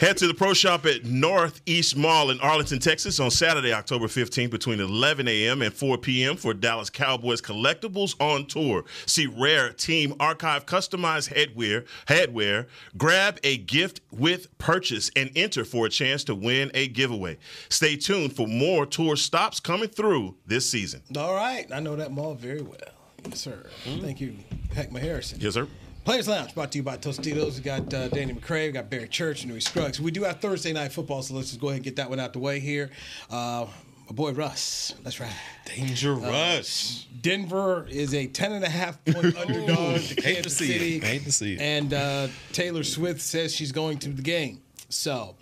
Head to the Pro Shop at Northeast Mall in Arlington, Texas on Saturday, October 15th between 11 a.m. and 4 p.m. for Dallas Cowboys Collectibles on Tour. See rare Team Archive customized headwear, headwear, grab a gift with purchase, and enter for a chance to win a giveaway. Stay tuned for more tour stops coming through this season. All right. I know that mall very well. Yes, sir. Thank you, Heckma Harrison. Yes, sir. Players Lounge brought to you by Tostitos. We got uh, Danny McCray, we got Barry Church, and Newy Scruggs. We do have Thursday night football, so let's just go ahead and get that one out the way here. Uh, my boy Russ. That's right. Danger Russ. Denver is a 10 and a half point underdog to Kansas City. it. Hate to see it. And uh, Taylor Swift says she's going to the game. So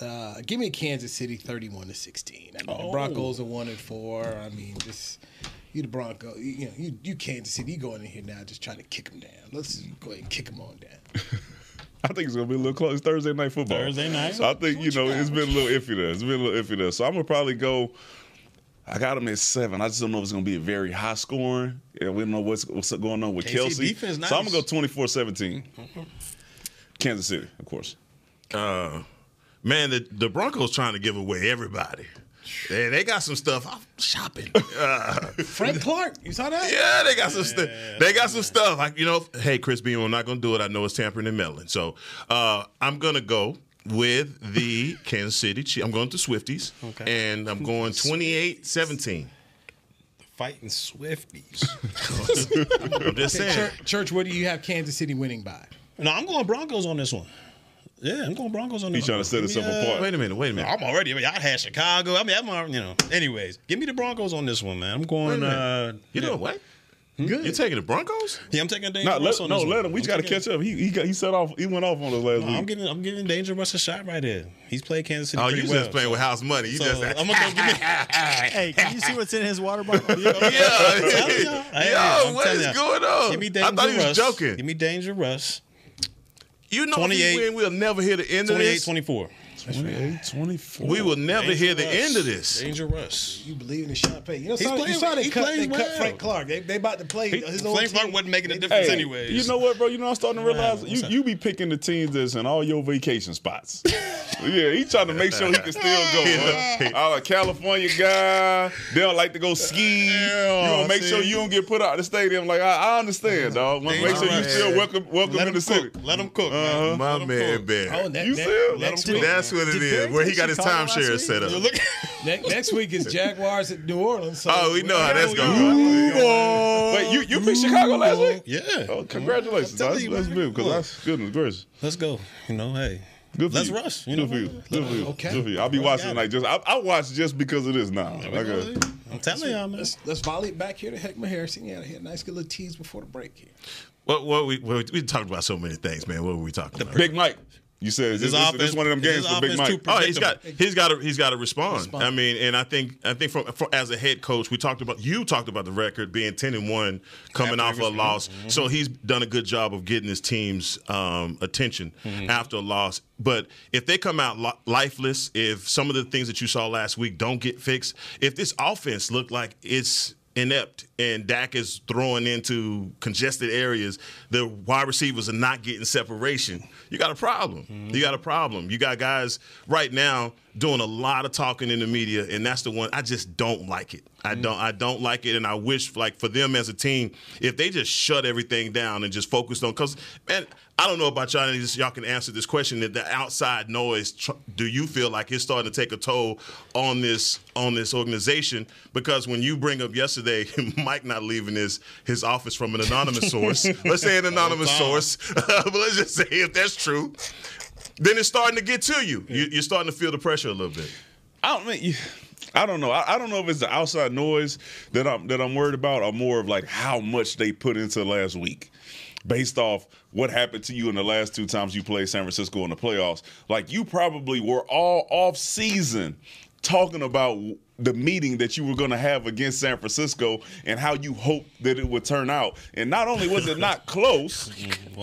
uh, give me Kansas City 31 to 16. I mean, Oh. the Broncos are 1 and 4. I mean, just you the Bronco, you, you know, you, you Kansas City, you going in here now just trying to kick them down. Let's just go ahead and kick them on down. I think it's gonna be a little close. It's Thursday night football. Thursday night? So I think you know it's been a little iffy there. It's been a little iffy there. So I'm gonna probably go. I got them at seven. I just don't know if it's gonna be a very high scoring. Yeah, we don't know what's what's going on with KC Kelce. defense So I'm gonna go 24-17. Kansas City, of course. Uh, man, the, the Broncos trying to give away everybody. They, they got some stuff. I'm shopping. Uh, Frank Clark, you saw that? Yeah, they got some stuff. They got some stuff. Like you know, hey, Chris Beam, I'm not gonna do it. I know it's tampering and meddling. So uh, I'm gonna go with the Kansas City. Chiefs. I'm going to Swifties, Okay. and I'm going 28-17. Fighting Swifties. I'm just saying. Church, Church, what do you have Kansas City winning by? no, I'm going Broncos on this one. Yeah, I'm going Broncos on this He's trying to set himself Yeah. apart. Wait a minute. Wait a minute. I'm already. I mean, I had Chicago. I mean, I'm already, you know. Anyways, give me the Broncos on this one, man. I'm going. Uh, you know what? Good. You're taking the Broncos? yeah, I'm taking Danger No, Russ let, on no, this let him. We I'm got to catch up. He he, got, he set off. He went off on us last No, week. I'm giving I'm giving Danger Russ a shot right there. He's played Kansas City Oh, pretty you well. just playing with house money. You so just I'm gonna go give me. Hey, can you see what's in his water bottle? yeah. telling y'all. Hey, Yo, I'm what telling is y'all. going on? Give me Danger I thought he was Russ. joking. Give me Danger Russ. You know, 28 if we win, we'll never hear the end of 28 this. 24. 28, 24. We will never Danger hear the Russ. end of this. Danger Russ. You believe in the champagne. You know, He's saw, you playing- saw they, he cut, plays they cut well. Frank Clark. They, they about to play his old Frank Clark team. wasn't making a difference Hey, anyways. you know what, bro? You know I'm starting to realize what's you that? you be picking the teams that's in all your vacation spots. yeah, he trying to make sure he can still go. Huh? I'm a California guy. They don't like to go ski. you want to make sure you don't get put out of the stadium. Like I, I understand, dog. Want to make sure you Dangerous. still welcome welcome Let in him the city. cook. Let him cook. Uh-huh. man. My Let him man, cook. Ben. Oh, ne- You ne- still? next Let him week, That's what it Did is. Barry Where he got his Chicago last timeshare set up. You look- ne- next week is Jaguars at New Orleans. So Oh, we know how that's gonna Ooh, go. Wait, you you picked Chicago last week? Yeah. Oh, congratulations! I'm telling That's, you, that's man. big because that's goodness gracious. Let's go. You know, hey. Good for Let's you. rush. You Good know, for you. Good for you. Okay. Good for you. I'll be watching got like just. I, I watch just because of this now. Like a, I'm telling y'all, man. Let's, let's volley it back here to Heckma Harrison. Yeah, he had a nice little tease before the break here. What, what we, what we we talked about so many things, man. What were we talking about? Big Mike. You said is this, this, offense- this one of them games for Big offense Mike. Oh, he's got he's got to he's got to respond. I mean, and I think I think from, for, as a head coach, we talked about you talked about the record being ten and one coming off a loss. Mm-hmm. So he's done a good job of getting his team's um, attention Mm-hmm. after a loss. But if they come out li- lifeless, if some of the things that you saw last week don't get fixed, if this offense looked like it's inept and Dak is throwing into congested areas, the wide receivers are not getting separation. You got a problem. Mm-hmm. You got a problem. You got guys right now doing a lot of talking in the media, and that's the one I just don't like it. I mm-hmm. don't I don't like it, and I wish like for them as a team, if they just shut everything down and just focused on because man, I don't know about y'all. Y'all can answer this question. That the outside noise, do you feel like it's starting to take a toll on this on this organization? Because when you bring up yesterday, Mike not leaving his his office from an anonymous source. let's say an anonymous source, but let's just say if that's true. then it's starting to get to you. you you're starting to feel the pressure a little bit. I don't mean. I don't know. I, I don't know if it's the outside noise that I'm that I'm worried about, or more of like how much they put into last week, based off what happened to you in the last two times you played San Francisco in the playoffs. Like you probably were all off season talking about the meeting that you were going to have against San Francisco and how you hoped that it would turn out. And not only was it not close,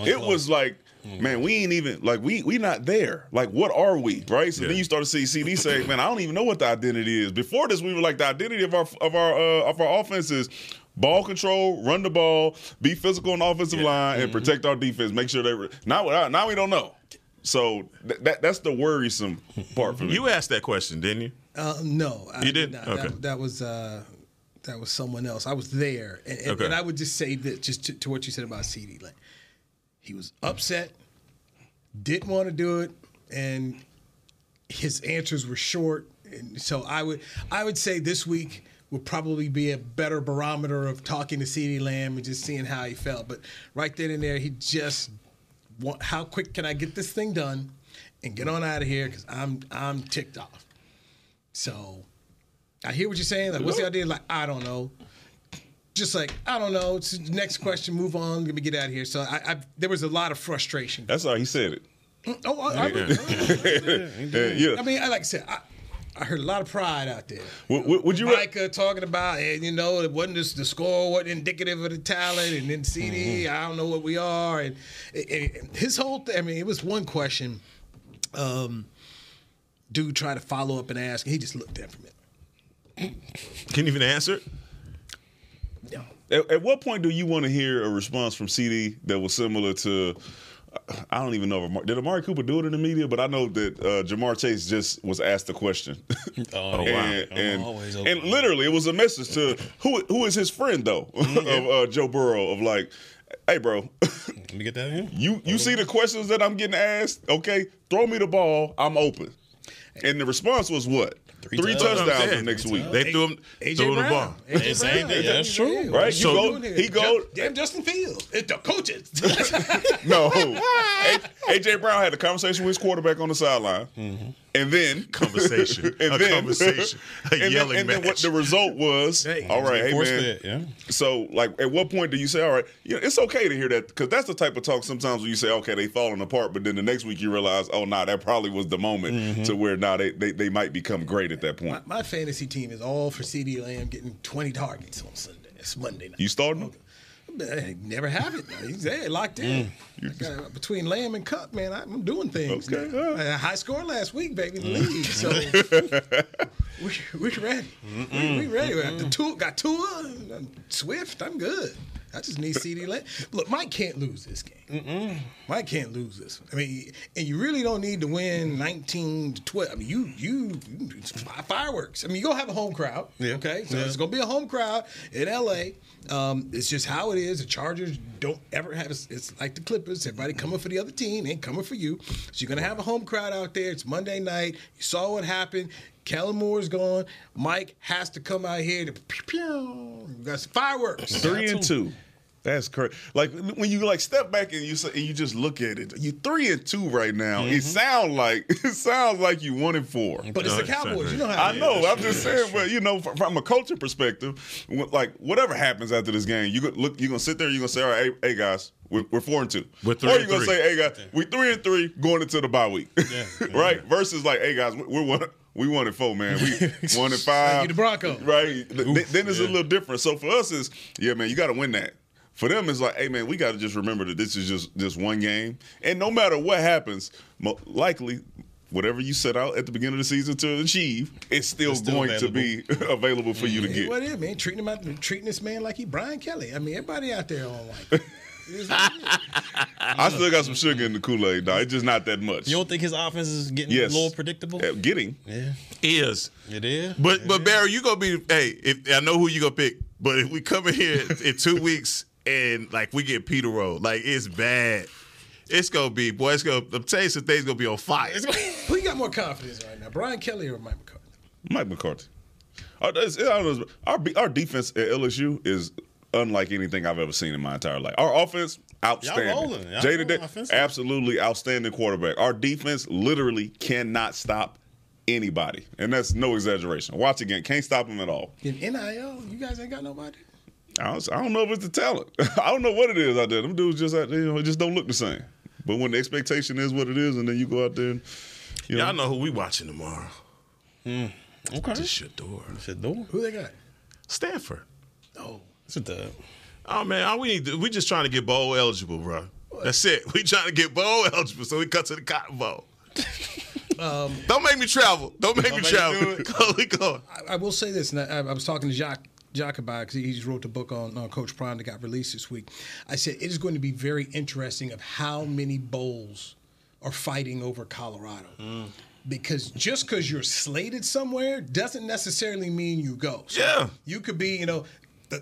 it was like man, we ain't even like we we not there. Like, what are we, right? So Yeah. then you start to see CD say, man, I don't even know what the identity is. Before this, we were like the identity of our of our uh, of our offense is ball control, run the ball, be physical on the offensive line, and protect our defense. Make sure they re- now now we don't know. So th- that that's the worrisome part for me. You asked that question, didn't you? Uh, no, You did didn't? not. Okay. That, that was uh, that was someone else. I was there, and, and, Okay. and I would just say that just to, to what you said about CD, like he was upset, didn't want to do it, and his answers were short. And so I would I would say this week would probably be a better barometer of talking to CD Lamb and just seeing how he felt. But right then and there, he just want, how quick can I get this thing done and get on out of here because I'm I'm ticked off. So I hear what you're saying. Like, what's the idea? Like, I don't know. Just like I don't know. It's the next question. Move on. Let me get out of here. So I, I there was a lot of frustration. That's how he said it. Mm, oh, I, I, Yeah, yeah. I mean, I like I said, I, I heard a lot of pride out there. Would, would- would you? ra- Micah talking about, eh, you know, it wasn't just the score wasn't indicative of the talent, and then CD, Mm-hmm. I don't know what we are, and, and- and his whole thing. I mean, it was one question. Um, dude tried to follow up and ask, and he just looked at from it. Can you even answer it? At, at what point do you want to hear a response from CD that was similar to? I don't even know if Amari, did Amari Cooper do it in the media, but I know that uh, Ja'Marr Chase just was asked a question. Oh, and, I'm and, and literally, it was a message to who who is his friend though Mm-hmm. of uh, Joe Burrow of like, hey bro, Let me get that in. you you see the questions that I'm getting asked? Okay, throw me the ball, I'm open. And the response was what? Three Three, touchdowns. touchdowns next week. They threw him, AJ threw him the Brown. ball. AJ Same thing. Brown. That's true. Right? You So- go, he go. Damn Justin Fields. It's the coaches. No, AJ Brown had a conversation with his quarterback on the sideline, mm-hmm. And then Conversation. and A then, conversation. A and yelling then, and then what the result was? Hey, all right, hey man. yeah. So, like, at what point do you say, all right, you know, it's okay to hear that because that's the type of talk sometimes when you say, okay, they falling apart, but then the next week you realize, oh, nah, that probably was the moment Mm-hmm. to where now they, they they might become great at that point. My fantasy team is all for CD Lamb getting 20 targets on Sunday. It's Monday night. You starting them? I never have it. He's there, locked in. Mm. I got- between Lamb and Kupp, man, I'm doing things. Okay, now. all right. I had a high score last week, baby, mm. the league. So we, we ready. We, we ready. The Tua, got Tua, and Swift. I'm good. I just need CD Lamb. Look, Mike can't lose this game. Mike can't lose this. I mean, and you really don't need to win 19 to 12. I mean, you you, you it's fireworks. I mean, you're gonna have a home crowd. Yeah. Okay, so Yeah. it's gonna be a home crowd in LA. Um, it's just how it is. The Chargers don't ever have. It's, it's like the Clippers. Everybody coming for the other team, ain't coming for you. So you're gonna have a home crowd out there. It's Monday night. You saw what happened. Kellen Moore's gone. Mike has to come out here to pew, pew. That's fireworks. Three and two. That's correct. Like when you like step back and you say, and you just look at it. You three and two right now. It mm-hmm. sounds like it sounds like you one and four. But it's the Cowboys. exactly. You know how I it know. I'm just saying, but you know, from, from a culture perspective, like whatever happens after this game, you look. You're gonna sit there, you're gonna say, all right, hey, hey guys, we're, we're four and 2 We're three or you're gonna three. say, hey guys, we three and three going into the bye week, right? Versus like, hey guys, we- we're one. We one and four, man. We one and five. you the Broncos. right? Th- th- then it's a little different. So for us, is yeah, man, you got to win that. For them, it's like, hey, man, we got to just remember that this is just just one game, and no matter what happens, mo- likely. Whatever you set out at the beginning of the season to achieve, it's still, It's still going to be available for you to get. what is man? Treating him out, treating this man like he Brian Kelly. I mean, everybody out there on like. I still got some sugar in the Kool Aid, dog. It's just not that much. You don't think his offense is getting yes, a little predictable? Uh, Getting. Yeah, is. it is. But but Barry, you gonna be hey, if I know who you gonna pick, but if we come in here in two weeks and like we get Peter Road, like it's bad. It's gonna be boy, it's gonna I'm telling you some things gonna be on fire. Who you got more confidence right now, Brian Kelly or Mike McCarthy? Mike McCarthy. Our, I don't know, our, our defense at LSU is unlike anything I've ever seen in my entire life. Our offense, outstanding. rolling. Y'all Jayden rolling Day, absolutely outstanding quarterback. Our defense literally cannot stop anybody, and that's no exaggeration. Watch again, can't stop them at all. In NIL, you guys ain't got nobody. I don't, I don't know if it's the talent. I don't know what it is out there. Them dudes just out there, you know, just don't look the same. But when the expectation is what it is, and then you go out there and you Y'all know who we watching tomorrow. Hmm, okay. Just Shedeur. Shedeur. Who they got? Stanford. Oh, It's a dub. Oh man, all we need to, we just trying to get bowl eligible, bro. That's it. We trying to get bowl eligible, so we cut to the Cotton Bowl. Don't make me travel. Don't make me make me travel. do it. Go, go. I, I will say this, and I, I was talking to Jacques. About because he just wrote the book on, on Coach Prime that got released this week. I said it is going to be very interesting of how many bowls are fighting over Colorado. Mm. Because just because you're slated somewhere doesn't necessarily mean you go. So Yeah. you could be, you know,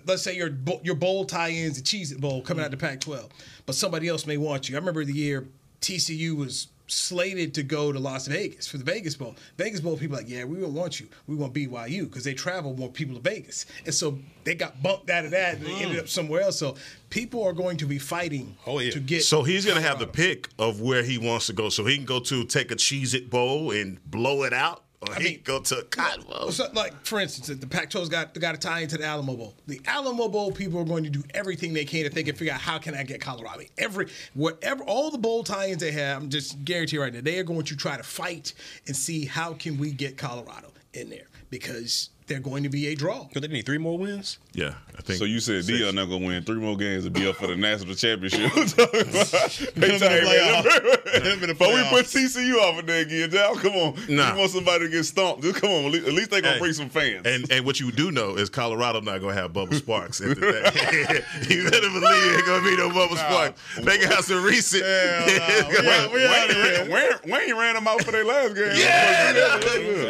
let's say your your bowl tie-ins, the Cheez It Bowl coming out the Pac-12, but somebody else may want you. I remember the year TCU was slated to go to Las Vegas for the Vegas Bowl. Vegas Bowl people are like, yeah, we don't want you. We want BYU because they travel more people to Vegas, and so they got bumped out of that and they mm. ended up somewhere else. So people are going to be fighting Oh, yeah. to get. So he's gonna have the pick of where he wants to go. So he can go to take a Cheez It bowl and blow it out, or I he mean- go to a Cotton Bowl. So, like for instance, the Pac-12's got got to tie into the Alamo Bowl. The Alamo Bowl people are going to do everything they can if they can figure out how can I get Colorado. I mean, every whatever all the bowl tie-ins they have, I'm just guarantee right now they are going to try to fight and see how can we get Colorado in there because they're going to be a draw. Because they need three more wins. Yeah, I think. So you said six. Deion not gonna win three more games and be up for the national championship. they Them in the playoffs. tired, Them in the But we put playoffs. TCU off of there again. Now, come on. Nah. You want somebody to get stomped? Just come on. At least, at least they gonna Hey. bring some fans. And and what you do know is Colorado not gonna have Bubba Sparks at the day. you better believe ain't gonna be no Bubba Sparks. They can have some recent. Wayne, Wayne, Wayne, Wayne ran them out for their last game. Yeah,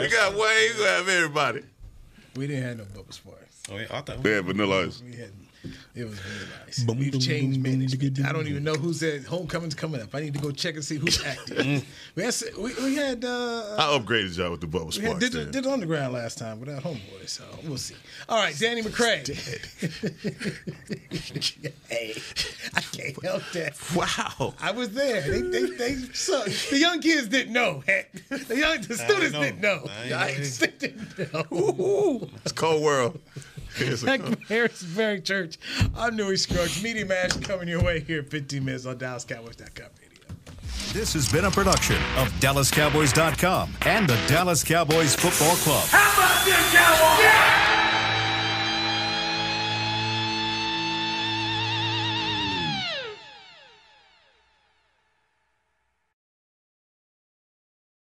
you got Wayne, you have everybody. We didn't have no Bubba Sparks. Oh, yeah. I thought. They had vanilla ice. We had. It was really nice. We've changed management. I don't even know who's at homecoming's coming up. I need to go check and see who's active. we had we, we had uh, I upgraded y'all with the Bubba We had, Sparks. did, then. did it underground last time without homeboy, so we'll see. All right, Danny McCray. hey, I can't help that. Wow. I was there. They, they, they, so, the young kids didn't know. The young, the students know. didn't know. I ain't The know. Didn't know. It's cold world. It's a- Back Church. I'm Newy Scruggs. Media Mash coming your way here in 15 minutes on DallasCowboys.com radio. This has been a production of DallasCowboys.com and the Dallas Cowboys Football Club. How about this, Cowboys? Yeah!